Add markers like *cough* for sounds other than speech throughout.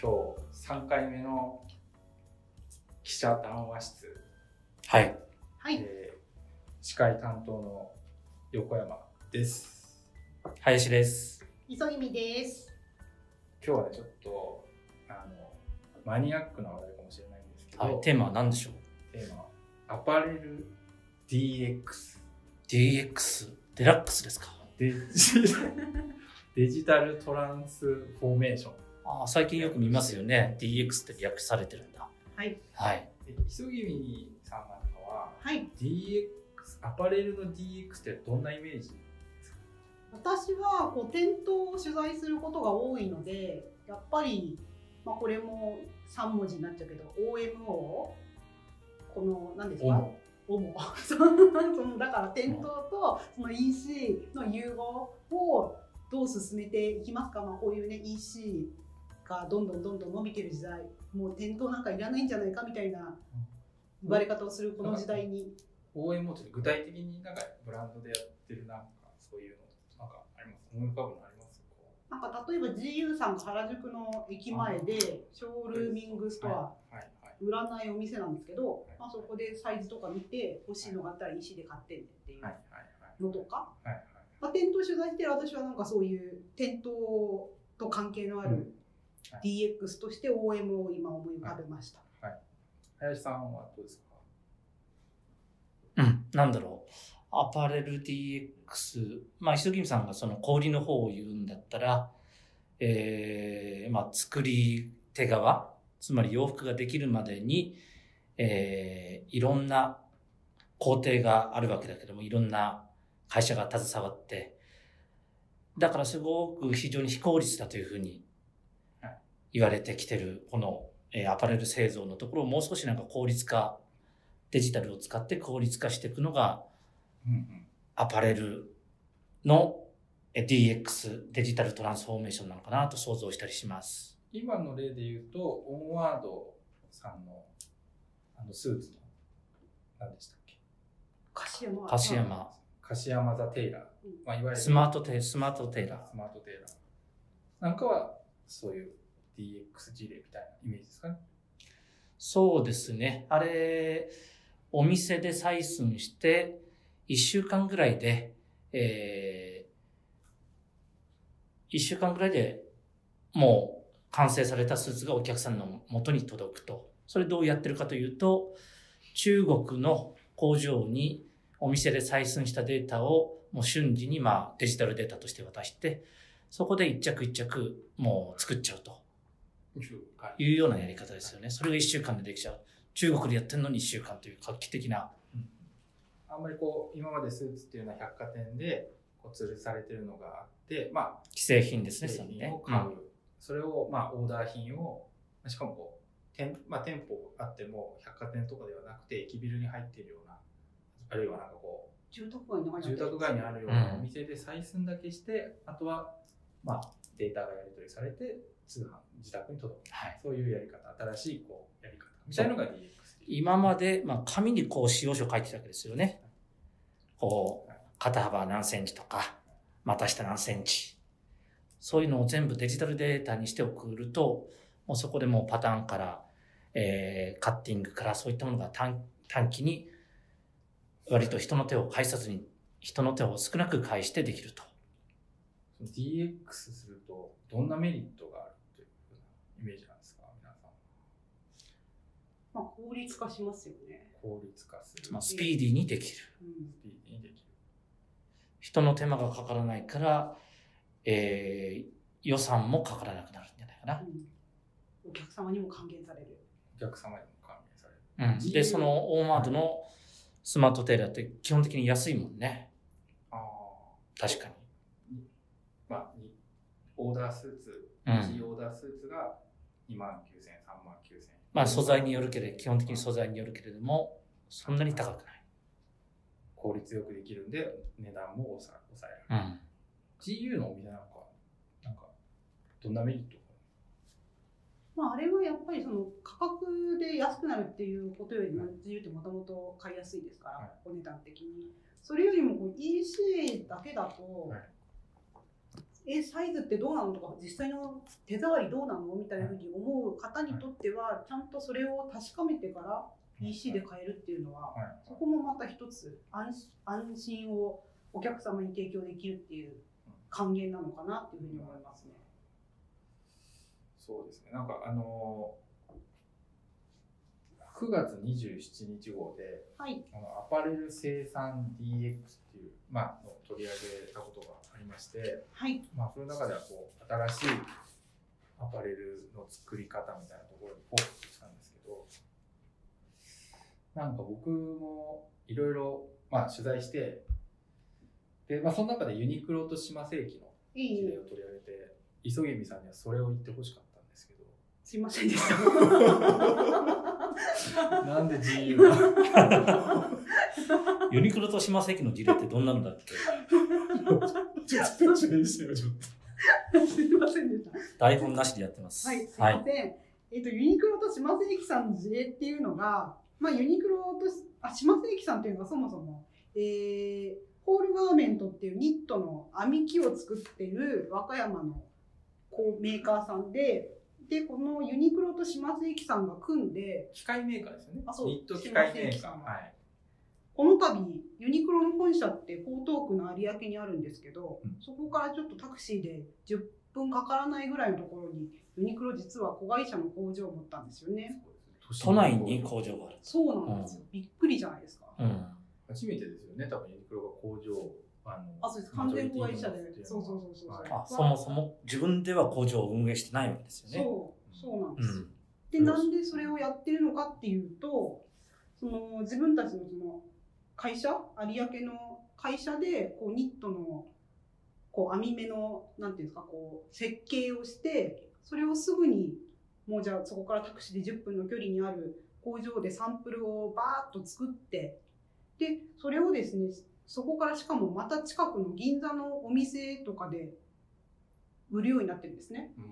今日3回目の記者談話室、はい。はい。えー司会担当の横山です。林です。磯君です。今日はね、ちょっと、あの、マニアックな話題かもしれないんですけど、はい。テーマは何でしょう？テーマはアパレル DX。?DX。デラックスですか？デジ *laughs* デジタルトランスフォーメーション。ああ、最近よく見ますよね。DX って略されてるんだ。はい。はい。で磯君さんなんかは、はい。DX、アパレルの DX ってどんなイメージ？私はこう店頭を取材することが多いので、やっぱり、まあ、これも3文字になっちゃうけど、OMO、この、何ですか？主 *laughs* そのだから店頭とその EC の融合をどう進めていきますか、まあ、こういうね EC がどんどんどんどん伸びてる時代もう店頭なんかいらないんじゃないかみたいな言われ方をするこの時代に。OMO って具体的になんかブランドでやってるなんかそういうのなんかあります思い浮かぶのあります？こなんか例えば GU さんが原宿の駅前でショールーミングスうトア。売らないお店なんですけどい、まあ、そこでサイズとか見て欲しいのがあったら EC で買ってねっていうのとか、まあ、店頭取材してる私はなんかそういう店頭と関係のあうん。る DX として OM を今思い浮かべました。林さんはどうですか？うん。なんだろう。アパレル DX。まあ、石木さんがその小売りの方を言うんだったら、えー、まあ、作り手側、つまり洋服ができるまでに、えー、いろんな工程があるわけだけども、いろんな会社が携わって、だからすごく非常に非効率だというふうにはい言われてきてる、この、えーアパレル製造のところをもう少しなんか効率化、デジタルを使って効率化していくのが、うんうん。アパレルのえ DX、デジタルトランスフォーメーションなのかなと想像したりします。今の例で言うとオンワードさんのあのスーツの何でしたっけ？柏山カシヤマ、柏山ザ・テイラー、まあ、いわゆるスマートテスマートテイラー。スマートテイラー。なんかはそういう DX 事例みたいなイメージですか？ねそうですね。あれ、お店で採寸して、1週間ぐらいで、えー、1週間ぐらいでもう完成されたスーツがお客さんの元に届くと。それどうやってるかというと、中国の工場にお店で採寸したデータをもう瞬時にまあデジタルデータとして渡して、そこで一着一着もう作っちゃうと。はいいうようなやり方ですよね。それが1週間でできちゃう。中国でやってるのに1週間という画期的な。あんまりこう今までスーツっていうのは百貨店でこう吊るされてるのがあってまあ既製品ですね、製それを。買う、それをまあオーダー品をしかもこう店,、まあ、店舗あっても百貨店とかではなくて駅ビルに入っているようなあるいはなんかこ住宅街に住宅街にあるようなお店で採寸だけして、あとはまあデータがやり取りされて通販自宅に届くはい。そういうやり方新しいこうやり方みたいなのが DX 今まで、まあ、紙にこう使用書書いてたわけですよね。こう、肩幅何センチとか、股下何センチ。そういうのを全部デジタルデータにして送ると、もうそこでもうパターンから、えー、カッティングからそういったものが短短期に、割と人の手を介さずに、人の手を少なく介してできると。DX するとどんなメリットがあるイメージなんですか？皆さんまあ、効率化しますよね。効率化するまあ、スピーディーにできる。うんスピーディーにできる人の手間がかからないから、えー、予算もかからなくなるんじゃないかな。お客様にも還元される。お客様にも還元されるうん、で、そのオーマードのスマートテーラーって基本的に安いもんね。ああ確かに。まあにオーダースーツうん1オーダースーツが2万9000 3万9000まあ素材によるけれど、基本的に素材によるけれども、そんなに高くない。効率よくできるんで値段も抑え抑えられる、うん。GU のお店なんかなんかどんなメリットがまあ、あれはやっぱりその価格で安くなるっていうことよりも自由ってもともと買いやすいですから、はいお値段的に。それよりもこう EC だけだと、はいえサイズってどうなのとか実際の手触りどうなの？みたいなふうに思う方にとってはちゃんとそれを確かめてから EC で買えるっていうのははい。そこもまた一つ安安心をお客様に提供できるっていう還元なのかなっていうふうに思いますね。そうですね。なんかあのー、9月27日号で、はい、あのアパレル生産 DX っていう、まあ、取り上げたことがまして、はい、まあ、その中ではこう新しいアパレルの作り方みたいなところにフォーカスしたんですけど、なんか僕もいろいろ、まあ、取材して、で、まあ、その中でユニクロと島世紀の事例を取り上げて、磯君さんにはそれを言ってほしかったんですけど、すいませんでした。*laughs* なんで自由がユニクロと島関の事例ってどんなのだっけ？ちょっと説明してよ、ちょっと。すいませんでした。台本なしでやってます。はい、すいません。えっ、と、ユニクロと島世紀さんの事例っていうのが、まあ、ユニクロと、あ、島世紀さんっていうのはそもそも、えー、ホールガーメントっていうニットの編み機を作ってる和歌山のこうメーカーさんで、で、このユニクロと島世紀さんが組んで、機械メーカーですよね。あそうニット機械メーカー。はい。この度、ユニクロの本社って江東区の有明にあるんですけど、うんそこからちょっとタクシーで10分かからないぐらいのところに、ユニクロ実は子会社の工場を持ったんですよね。都内に工場がある。そうなんですよ。びっくりじゃないですか。うん。初めてですよね、多分ユニクロが工場あのあ、そうです。完全子会社で。そうそうそうそう。はいあ、そもそも自分では工場を運営してないわけですよね。そう、そうなんですよ。うん。で、なんでそれをやってるのかっていうと、その自分たちのその会社、有明の会社でこうニットのこう網目のなんていうんですかこう設計をして、それをすぐにもうじゃあそこからタクシーで10分の距離にある工場でサンプルをバーッと作って、でそれをですね、そこからしかもまた近くの銀座のお店とかで売るようになってるんですね。うん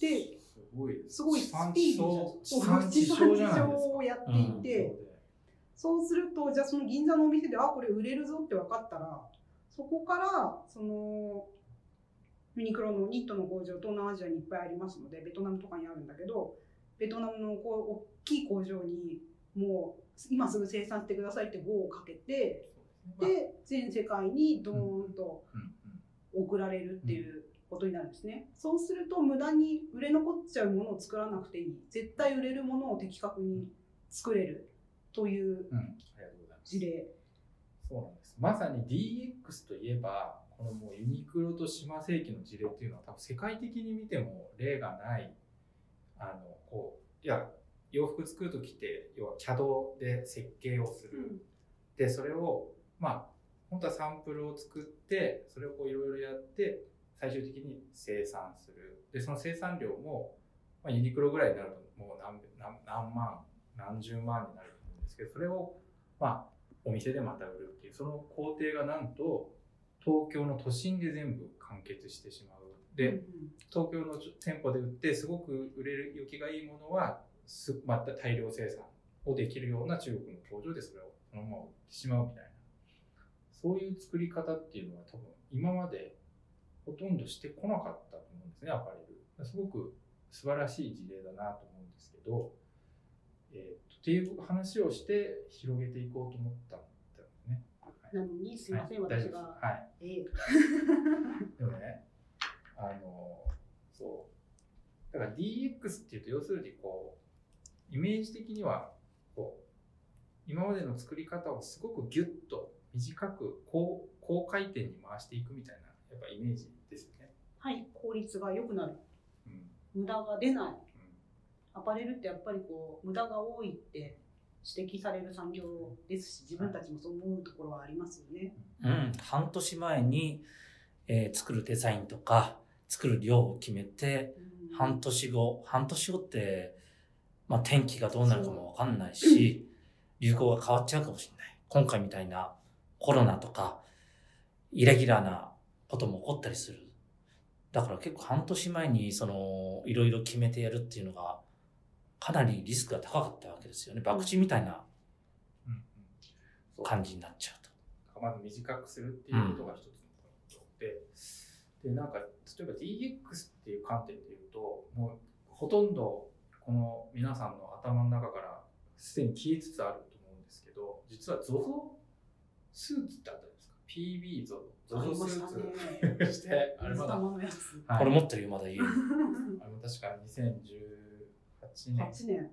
で、すごいです。すごいスピーディー地産地消。をやっていて、そうするとじゃあその銀座のお店であこれ売れるぞって分かったらそこからそのユニクロのニットの工場東南アジアにいっぱいありますのでベトナムとかにあるんだけどベトナムのこう大きい工場にもう今すぐ生産してくださいって号をかけてで全世界にドーンと送られるっていうことになるんですね。そうすると無駄に売れ残っちゃうものを作らなくていい。絶対売れるものを的確に作れるといううん、うん。そうなんです。まさに DX といえば、このもうユニクロと島世紀の事例っていうのは多分世界的に見ても例がない、あの、こう、いや、洋服作るときって、要は CAD で設計をする。で、それを、まあ、本当はサンプルを作って、それをこういろいろやって、最終的に生産する。で、その生産量も、まあ、ユニクロぐらいになると、もう何何何万、何十万になるですけど、それを、まあ、お店でまた売るっていう、その工程がなんと、東京の都心で全部完結してしまう。で、うん東京の店舗で売ってすごく売れる行きがいいものはすまた大量生産をできるような中国の工場でそれをそのまま売ってしまうみたいな。そういう作り方っていうのは多分今までほとんどしてこなかったと思うんですねアパレルすごく素晴らしい事例だなと思うんですけど、えーっていう話をして広げていこうと思ったんだよね。はいなのにすいません、はい、大私が。はいえでもね、あの、そう。だから DX っていうと、要するにこう、イメージ的には、こう、今までの作り方をすごくギュッと短く高高回転に回していくみたいな、やっぱイメージですよね。はい、効率が良くなる。うん。無駄が出ない。うんアパレルってやっぱりこう無駄が多いって指摘される産業ですし、自分たちもそう思うところはありますよね。うん。半年前に、えー作るデザインとか、作る量を決めて、うん半年後、半年後って、まあ天気がどうなるかもわかんないし、*clears throat* 流行が変わっちゃうかもしれない。今回みたいなコロナとか、イレギュラーなことも起こったりする。だから結構半年前に、その、いろいろ決めてやるっていうのが、かなりリスクが高かったわけですよね。博打みたいな感じになっちゃうと。まず短くするっていうことが一つのポイントで、でなんか例えば DX っていう観点で言うともうほとんどこの皆さんの頭の中からすでに消えつつあると思うんですけど実は ZOZO スーツってあったじゃないですか。PB あり ZOZO スましたーね。ツ *laughs* してあれまだ、これ持ってるよ、まだ家に。*laughs* あの確か8年8年。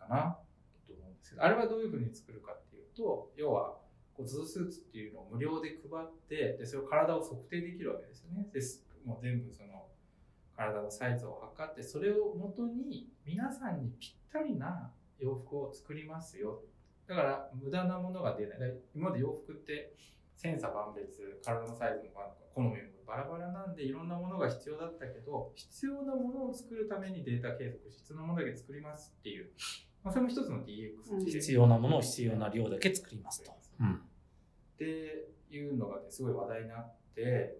かなと思うんですけどあれはどういうふうに作るかっていうと要はこう ZOZO スーツっていうのを無料で配ってでそれを体を測定できるわけですよねですもう全部その体のサイズを測ってそれをもとに皆さんにぴったりな洋服を作りますよだから無駄なものが出ない今まで洋服って千差万別体のサイズも好みもバラバラなんでいろんなものが必要だったけど必要なものを作るためにデータ計測必要なものだけ作りますっていう、まあ、それも一つの DX うん必要なものを必要な量だけ作りますと。うん。っていうのがねすごい話題になって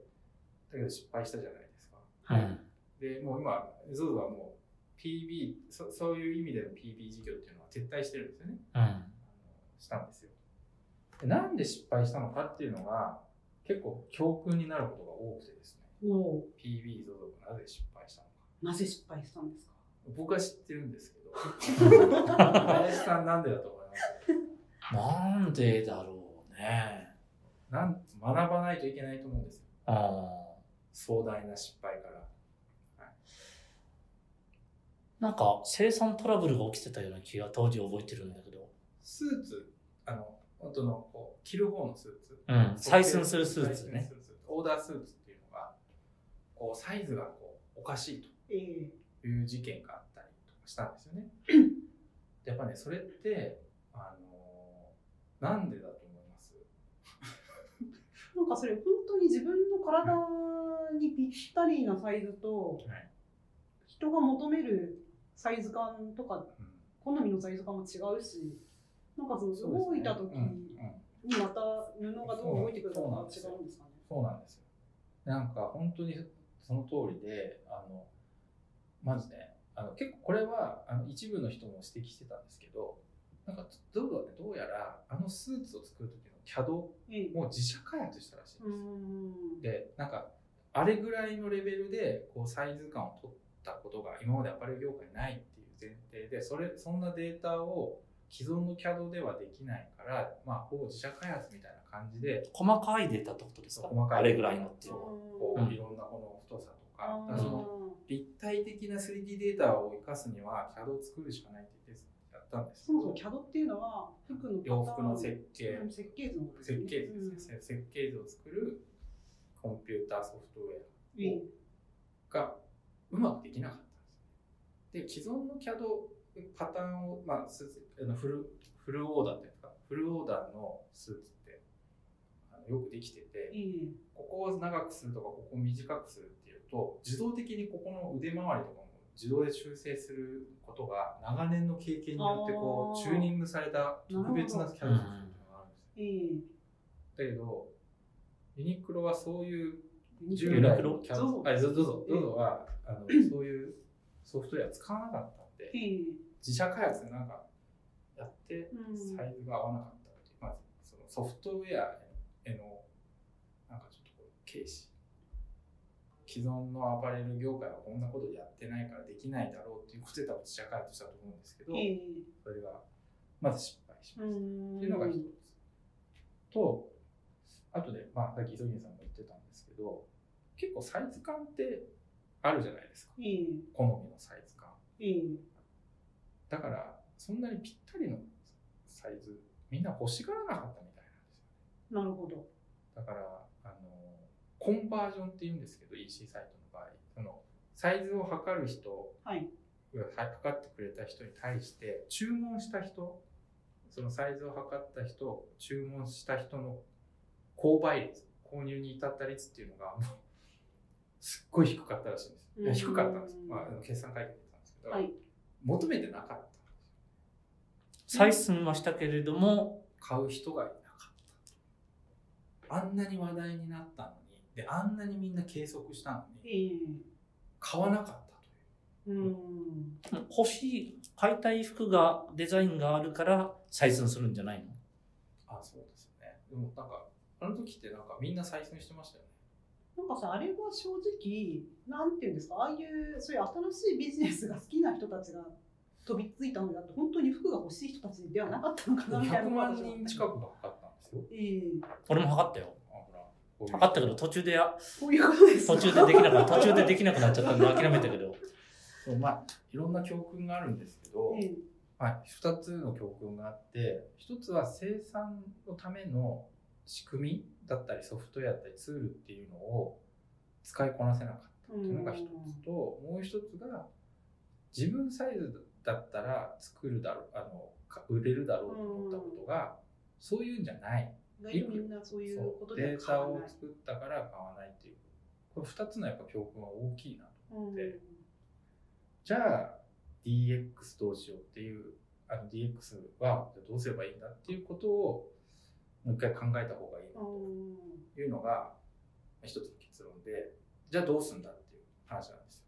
だけど失敗したじゃないですかうん。でもう今 ZOZO はもう PB そそういう意味での PB 事業っていうのは撤退してるんですよねうん。したんですよでなんで失敗したのかっていうのが結構教訓になることが多くてですね。お PB ゾゾがなぜ失敗したのか。なぜ失敗したんですか？僕は知ってるんですけど *laughs* 林さんなんでだと思います？なんでだろうね。なん学ばないといけないと思うんですよ。あ壮大な失敗から。ーなんか生産トラブルが起きてたような気が当時覚えてるんだけど。スーツあの本当のこう着る方のスーツ。うん。採寸するスーツね。オーダースーツっていうのがこうサイズがこうおかしいええ。という事件があったりとかしたんですよね。*laughs* でやっぱねそれってあのなんでだと思います？*laughs* なんかそれ本当に自分の体にぴったりなサイズとはい。人が求めるサイズ感とかうん。好みのサイズ感も違うしなんか動いた時にまた布がどう動いてくるかが違うんですかね。そうなんですよ。なんか本当にその通りで、あのまずね、あの結構これはあの一部の人も指摘してたんですけど、なんかどうねどうやらあのスーツを作る時の CAD ええ。も自社開発したらしいんうですで、なんかあれぐらいのレベルでこうサイズ感を取ったことが今までアパレル業界にないっていう前提で、それそんなデータを既存の CAD ではできないから、まあほぼ自社開発みたいな感じで。細かいデータってことですか？細かい。あれぐらいのっていうのは。う。ん。こういろんなこの太さとか、その立体的な 3D データを生かすには CAD を作るしかないって言ってやったんですけそもそもど CAD っていうのは服の洋服の設計うん設計図のこと設計図ですね、設計図を作るコンピューターソフトウェアがうまくできなかったんですで既存の CAD パターンを、まあ、スーツあのフルフルオーダーっていうか？フルオーダーのスーツってあのよくできててここを長くするとかここを短くするっていうと自動的にここの腕回りとかも自動で修正することが長年の経験によってこうチューニングされた特別なキャラクターっていうのがあるんですよ。えだけどユニクロはそういうえ従来ユニクロ？のキャラゾゾあゾゾゾええゾゾはあの *laughs* そういうソフトウェア使わなかった自社開発でなんかやってうん。サイズが合わなかったっていう、まずそのソフトウェアへのなんかちょっと軽視。既存のアパレル業界はこんなことやってないからできないだろうっていうことで多分自社開発したと思うんですけど、ええそれがまず失敗しました、うんっていうのが一つ。とあとで、まあ、さっき磯銀さんも言ってたんですけど結構サイズ感ってあるじゃないですか。ええ好みのサイズ感。ええだからそんなにぴったりのサイズみんな欲しがらなかったみたいなんですよなるほど。だからあのコンバージョンっていうんですけど EC サイトの場合そのサイズを測る人はい。測ってくれた人に対して注文した人そのサイズを測った人注文した人の購買率購入に至った率っていうのがもうすっごい低かったらしいんです低かったんです、まあ、決算会見で言ったんですけど、はい。求めてなかった。採寸はしたけれども、買う人がいなかった。あんなに話題になったのにであんなにみんな計測したのにええ。買わなかったという。うん。欲しい、買いたい服が、デザインがあるから採寸するんじゃないの？あそうですよね。でもなんかあの時ってなんかみんな採寸してましたよねなんかさあれは正直なんていうんですかああいうそういう新しいビジネスが好きな人たちが飛びついたのだって本当に服が欲しい人たちではなかったのかなみたいな100万人近くが測ったんですよ。ええ俺も測ったよ。測ったけど途中でや、こういうことですか？途中でできなかった、途中でできなくなっちゃったんで *laughs* 諦めたけど。そうまあいろんな教訓があるんですけど、ええはい、2つの教訓があって1つは生産のための仕組みだったりソフトウェアだったりツールっていうのを使いこなせなかったっていうのが1つともう1つが自分サイズだったら作るだろうあのか売れるだろうと思ったことがそういうんじゃない。意外とみんなそういうデータを作ったから買わないっていう。これ2つのやっぱ教訓は大きいなと思って。じゃあ DX どうしようっていうあの DX はどうすればいいんだっていうことをもう一回考えた方がいいなうんというのが一つの結論でじゃあどうすんだっていう話なんです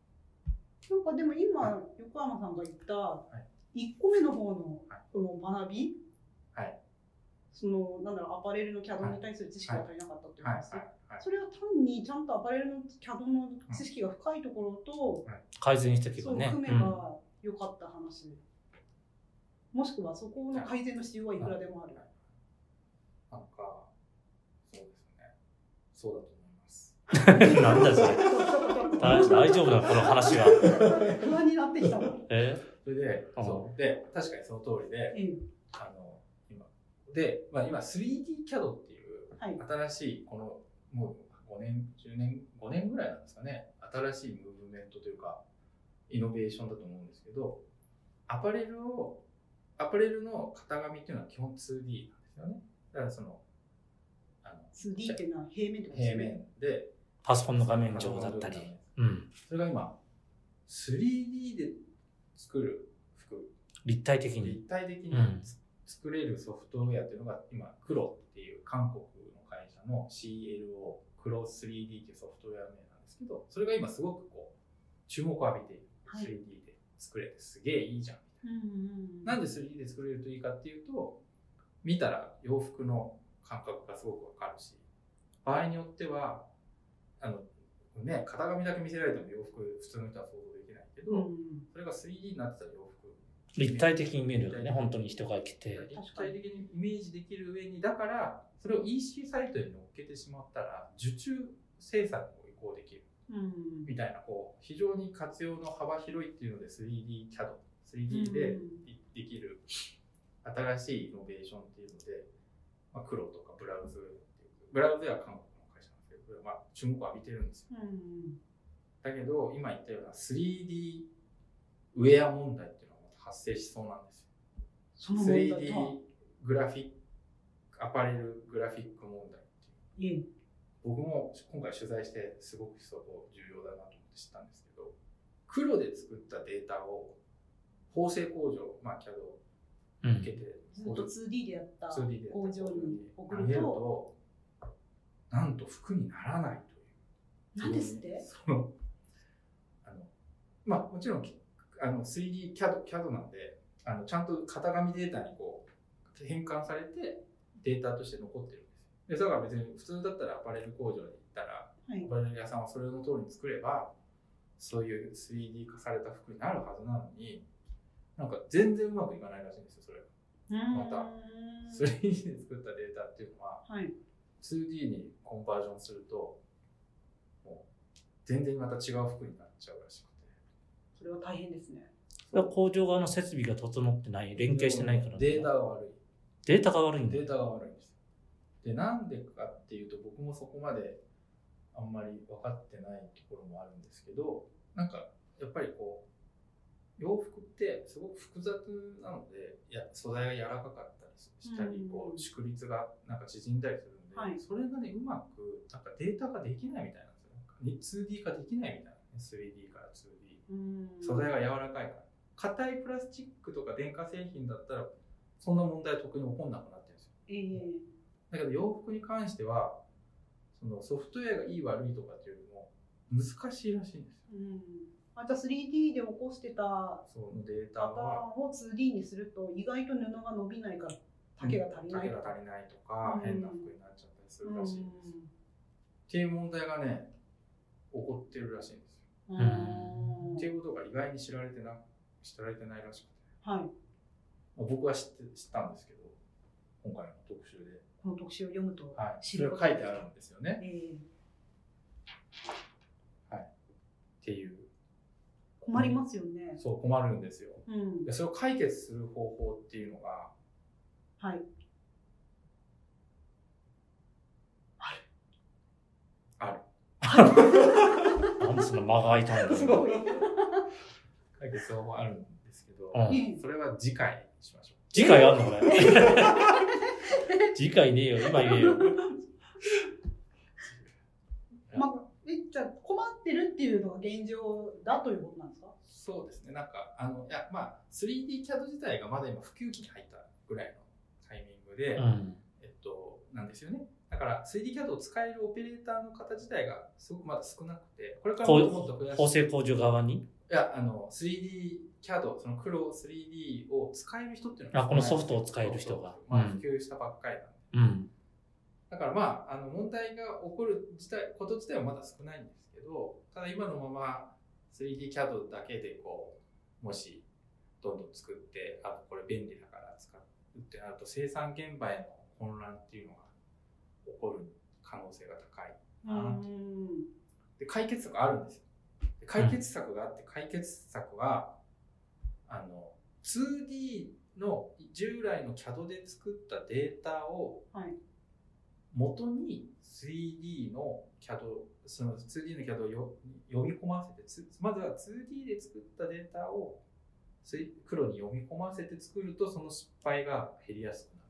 よ。なんかでも今、は横山さんが言ったい。1個目の方のはい。この学び、はい。そのなんだろうアパレルの CAD に対する知識が足りなかったっていうはい話、はいはい。それは単にちゃんとアパレルの CAD の知識が深いところと、改善していけそうばね。組めうん。ばよかった話、もしくはそこの改善の必要はいくらでもある。なんかそうですねそうだと思います。なんだそれ。大大丈夫だ、この話は。不安になってきたの。え？それでうんそうで確かにその通りでええあの今で、まあ、今 3D CAD っていうはい。新しいこのもう5年10年5年ぐらいなんですかね新しいムーブメントというかイノベーションだと思うんですけどアパレルをアパレルの型紙っていうのは基本 2D なんですよねだからそのあの 2D っていうのは平面とです平ね。面でパソコンの画面上だったり。うん。それが今 3D で作る服立体的に。立体的にうんつ作れるソフトウェアっていうのが今黒っていう韓国の会社の CLO 黒 3D っていうソフトウェア名なんですけどそれが今すごくこう注目を浴びている、はい 3D で作れてすげえいいじゃんみたいうんうんななんで 3D で作れるといいかっていうと見たら洋服の感覚がすごくわかるし場合によってはあのね型紙だけ見せられても洋服普通の人は想像できないけど、うんそれが 3D になってたら洋服。立体的に見えるよね、本当に人が来て。立体的にイメージできる上にだからそれを EC サイトに乗っけてしまったら受注生産にも移行できる。うん。みたいなこう非常に活用の幅広いっていうので 3D CAD 3D でうん。でできる新しいイノベーションっていうので、まあ、黒とかブラウズっていうブラウズは韓国の会社なんですけど、まあ、注目を浴びてるんですよ。うんだけど今言ったような 3D ウェア問題っていうのが発生しそうなんですよ。その問題 3D とは？グラフィックアパレルグラフィック問題っていう。ええ。僕も今回取材してすごくそこ重要だなと思って知ったんですけど黒で作ったデータを縫製工場、まあ、CAD 受けて、ずっと 2D でやった 2D で工場に送るると、となんと服にならないという。なんですって？そのあのまあもちろんきあの 3D CAD, CAD なんであのちゃんと型紙データにこう変換されてデータとして残ってるんですよ。でそれから別に普通だったらアパレル工場に行ったらはい。アパレル屋さんはそれの通りに作ればそういう 3D 化された服になるはずなのになんか全然うまくいかないらしいんですよそれが。またうーん 3D で作ったデータっていうのははい。2D にコンバージョンするともう全然また違う服になっちゃうらしくて。それは大変ですね。それは工場側の設備が整ってない、連携してないから、データが悪い。データが悪いんだ。デ。ータが悪いんですよ。でなんでかっていうと僕もそこまであんまり分かってないところもあるんですけどなんかやっぱりこう洋服ってすごく複雑なのでいや素材が柔らかかったりしたり、うん。こう縮率がなんか縮んだりするんで、はい。それがねうまくなんかデータができないみたいなんですよ。なんか 2D 化できないみたいなね 3D から 2D うん。素材が柔らかいから。硬いプラスチックとか電化製品だったらそんな問題は特に起こんなくなってるんですよ。ええ。だけど洋服に関してはそのソフトウェアがいい悪いとかっていうよりも難しいらしいんですよ。うんあじゃあ 3D で起こしてたそのデータを 2D にすると意外と布が伸びないから丈が足りない丈が足りないとか、うん。変な服になっちゃったりするらしいんです。よ、っっていう問題がね起こってるらしいんですよ。ううん。っていうことが意外に知られてな知られてないらしくて、はい。まあ僕は知って知ったんですけど今回の特集で、この特集を読むとはい、知それることが書いてあるんですよね。えっていうー困りますよね。そう困るんですよ。うん。でそれを解決する方法っていうのがはい。ある。*laughs* なんでその間が空いたんだろう。*laughs* 解決方法あるんですけど、うんそれは次回にしましょう。次回あんのこれ。*laughs* 次回ねえよ、今言えよ。まあ、え、じゃあ困ってるっていうのが現状だということなんですか？そうですね。なんか、あの、いや、まあ、3D CAD 自体がまだ今普及期に入ったぐらいのタイミングで、うん。えっと、なんですよね。だから 3D CAD を使えるオペレーターの方自体がすごくまだ少なくて、これからもっともっと増やして、い縫製工場側に？や、あの、3D CAD、その黒 3D を使える人っていうのがあこのソフトを使える人がまあ、うん普及したばっかりなんで。うん。だからまあ、あの問題が起こる自体こと自体はまだ少ないんですけど、ただ今のまま 3D CAD だけでこう、もしどんどん作って、あとこれ便利だから使うってなると生産現場への混乱っていうのが起こる可能性が高い。うん。で、解決策あるんですよ。で解決策があって、解決策は、あの、2D の従来の CAD で作ったデータをはい。元に 3D の CAD その 2D の CAD をよ読み込ませてつまずは 2D で作ったデータを黒に読み込ませて作るとその失敗が減りやすくなる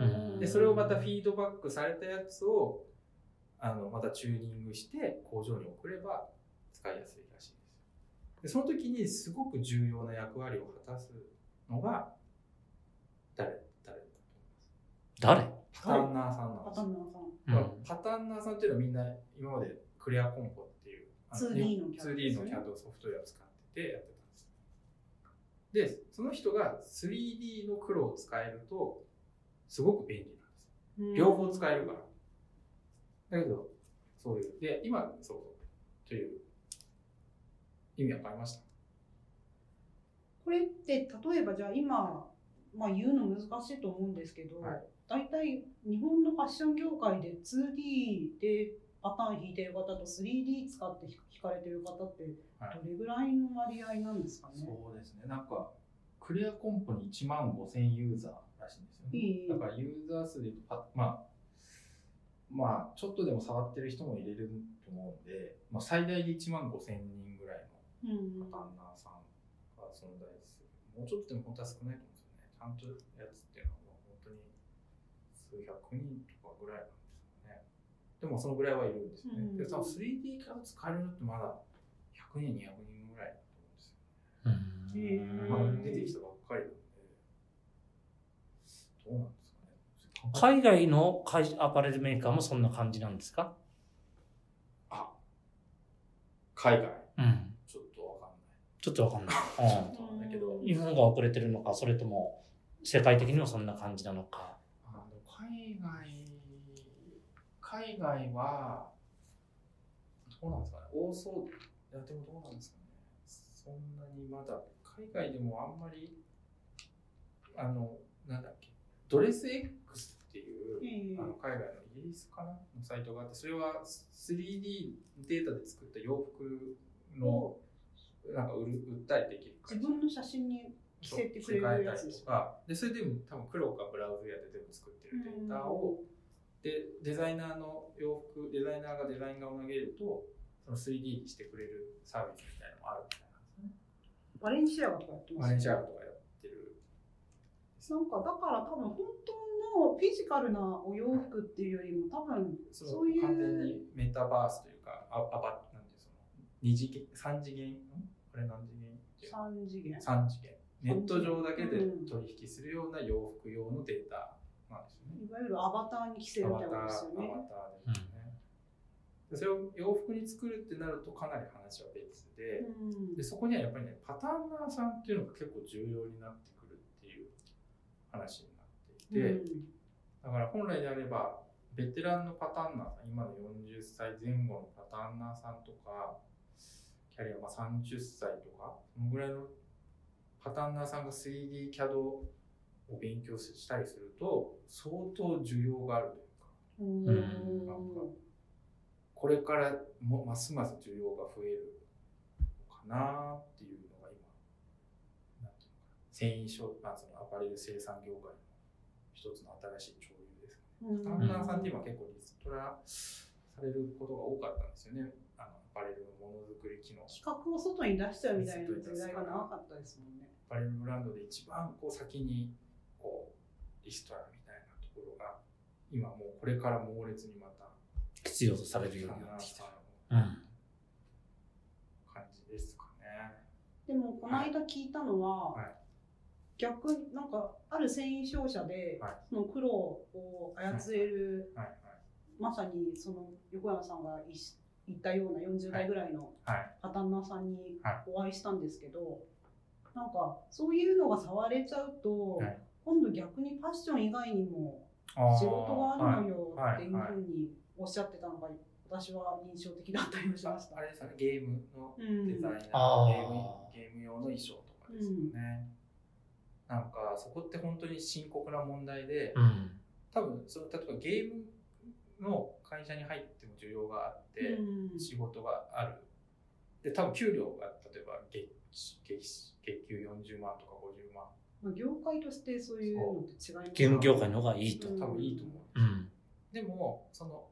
らしいうん。でそれをまたフィードバックされたやつをあのまたチューニングして工場に送れば使いやすいらしいです。でその時にすごく重要な役割を果たすのが誰？誰？パターンナーさんなんです。よパタンナーさん。パターンナーさんっていうのはみんな今までクレアコンポっていうあ 2D の CAD 2D の CAD ソフトウェアを使っててやってたんです。でその人が 3D の黒を使えるとすごく便利なんです。うん。両方使えるから。だけどそういうで今そうという意味わかりました？これって例えばじゃあ今、まあ、言うの難しいと思うんですけど、はい大体日本のファッション業界で 2D でパターン引いてる方と 3D 使って引かれてる方ってはい。どれぐらいの割合なんですかね、そうですね。なんかクレアコンポに1万5000ユーザーらしいんですよね。いい。だからユーザー数で言うとパまあまあちょっとでも触ってる人も入れると思うんで、まあ、最大で1万5千人ぐらいうんのパターンナーさんが存在する。もうちょっとでも本当は少ないと思うんですよね。ちゃんとやつっていうのは数百人とかぐらいなんですよねでもそのぐらいはいるんですよね、うんでその 3D から使えるのってまだ100人200人ぐらいだと思うんですよへーまだ出てきたばっかりなんで、どうなんですかね。海外の会アパレルメーカーもそんな感じなんですか？あ、海外、うん。ちょっとわかんない。ちょっとわかんない。ちょっとわかんないけど、うん。日本が遅れてるのか、それとも世界的にもそんな感じなのか。海外、海外は、どうなんですかね。多そう、いや、でもどうなんですかね。そんなにまだ、海外でもあんまり、あの、なんだっけ、ドレス X っていう、ええあの海外のイギリスかなのサイトがあってそれは 3D データで作った洋服のなんか売る売ったりできる自分の写真に着せてくれるやつですとか。でそれでも多分黒かブラウズやで全部作ってるデータを、でデザイナーの洋服デザイナーがデザイン画を投げるとその 3D にしてくれるサービスみたいなのもあるみたいなんですね。バレンシアガとかやってますマレンシアガとかやってる。なんかだから多分本当のフィジカルなお洋服っていうよりも多分そそういう完全にメタバースというかああばなんていうその二次元三次元？んこれ？何次元？っていう3次元。三次元ネット上だけでうん。取引するような洋服用のデータ。なんですよね。いわゆるアバターに着せるみたいなですよね。アバターですよね。でそれを洋服に作るってなるとかなり話は別で,、うん。でそこにはやっぱりねパターンナーさんっていうのが結構重要になってくるっていう話になっていて、だから本来であればベテランのパターンナーさん今の40歳前後のパターンナーさんとか、キャリアまあ30歳とか、そのぐらいのパターンナーさんが 3D キャドを勉強したりすると、相当需要があるというか、ううんんなんかこれからもますます需要が増えるのかなっていうのが今、なんていうのかな、繊維商、まあ、そのアパレル生産業界の一つの新しい潮流ですかね。うんパターンナーさんって今結構リストラされることが多かったんですよね。あのアパレルのものづくり機能。企画を外に出しちゃうみたいな時代が長かったですもんね。アパレルブランドで一番こう先にこうリストラみたいなところが今もうこれから猛烈にまた必要とされるようになってきてうん。感じですかね。でもこの間聞いたのは、はい逆になんかある繊維商社で、はいその黒を操れる、はいはいまさにその横山さんがいし言ったような40代ぐらいのはい。パタンナーさんにはい。お会いしたんですけど、なんかそういうのが触れちゃうと、はい。今度逆にファッション以外にも仕事があるのよはい。っていうはいふうにおっしゃってたのが私は印象的だったりもしました。あ。れですよねゲームのうん。デザイナー、ゲームゲーム用の衣装とかですよね、なんかそこって本当に深刻な問題で、うん。多分その例えばゲームの会社に入っても需要があって、うん。仕事がある。で多分給料が例えば月月月給40万とか50万。まあ、業界としてそういうのって違いますゲーム業界の方がいいと。うん。多分いいと思う、うん。でもその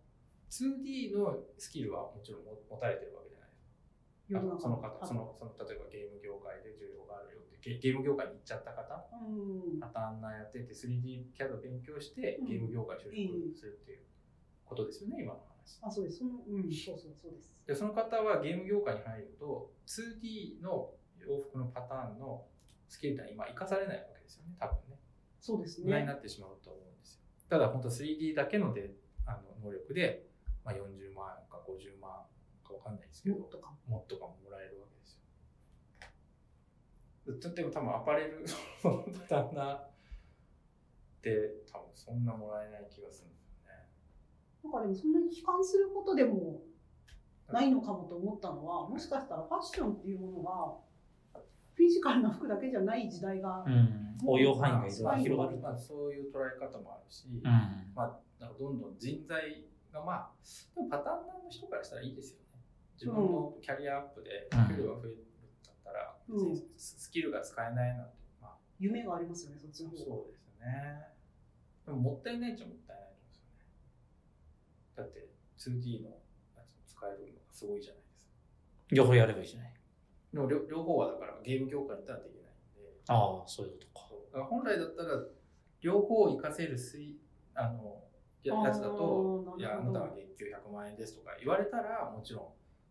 2D のスキルはもちろん持持たれてるわけじゃない。ですか世の中その方そのその例えばゲーム業界で需要があるよってゲゲーム業界に行っちゃった方。うん。パターンナーやってて 3D キャド勉強してうん。ゲーム業界に就職するっていうことですよね、今の話。あそうです。そのうんそうそうそうです。でその方はゲーム業界に入ると 2D の洋服のパターンのスキルって今生かされないわけですよね多分ね。そうです無駄になねってしまうと思うんですよ。ただ本当 3D だけのであの能力で、まあ、40万か50万かわかんないですけどもっとかも。っとかももらえるわけですよ。でも多分アパレルのパターンナーって多分そんなもらえない気がするんでなんかでもそんなに悲観することでもないのかもと思ったのはもしかしたらファッションっていうものがフィジカルな服だけじゃない時代がうん。応用範囲が広がる。まあ、そういう捉え方もあるし、うん。まあ、どんどん人材がまあでもパターンの人からしたらいいですよね。自分のキャリアアップでうん。給料が増えるんだったら、うん。スキルが使えないなんて、まあ、夢がありますよねそっちの方。がそうですね。でももったいないっちゃもったいないと思うんですよねだって 2D のやつ使えるのがすごいじゃないですか両方やればいいじゃない。でも両両方はだからゲーム業界だったらできないんでああ、そういうことか。から本来だったら両方を活かせる水あのやつだと「いやあなたは月給100万円です」とか言われたらもちろん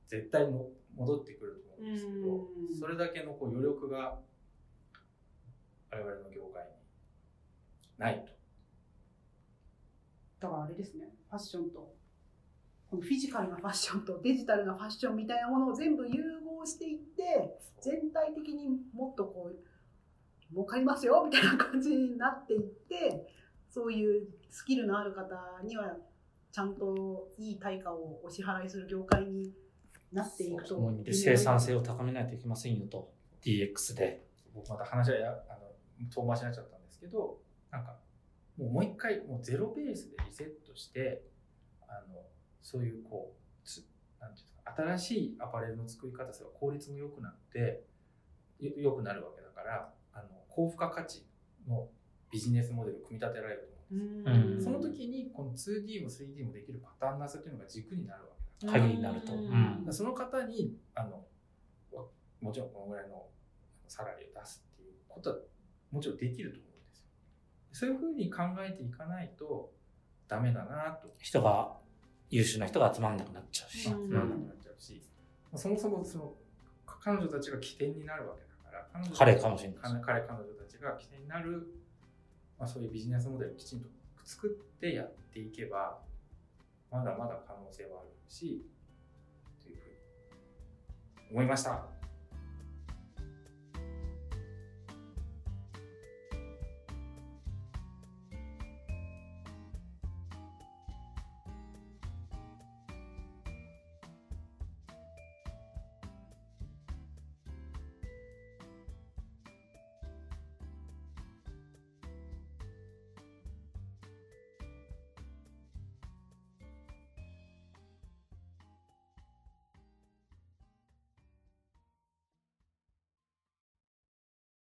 絶対の戻ってくると思うんですけどうんそれだけのこう余力が我々の業界にないと。だからあれですねファッションとこのフィジカルなファッションとデジタルなファッションみたいなものを全部融合していって全体的にもっとこう儲かりますよみたいな感じになっていってそういうスキルのある方にはちゃんといい対価をお支払いする業界になっていくとその意味で生産性を高めないといけませんよと。DX で。僕また話はやあの遠回しになっちゃったんですけどなんかもうもう一回もうゼロベースでリセットしてあのそういうこうつなんていうんですか新しいアパレルの作り方すれば効率も良くなってよ良くなるわけだからあの高付加価値のビジネスモデルを組み立てられると思うんですよ。うんその時にこの 2D も 3D もできるパターンナスっていうのが軸になるわけだ鍵になると。その方にあのわもちろんこのぐらいのサラリーを出すっていうことはもちろんできると思うんですよ。そういうふうに考えていかないとダメだなと。人が、優秀な人が集まんなくなっちゃうし。うんならなくなっちゃうし、そもそもその彼女たちが起点になるわけだから彼かもしれない彼彼女たちが起点になる、まあ、そういうビジネスモデルをきちんと作ってやっていけばまだまだ可能性はあるしというふうに思いました。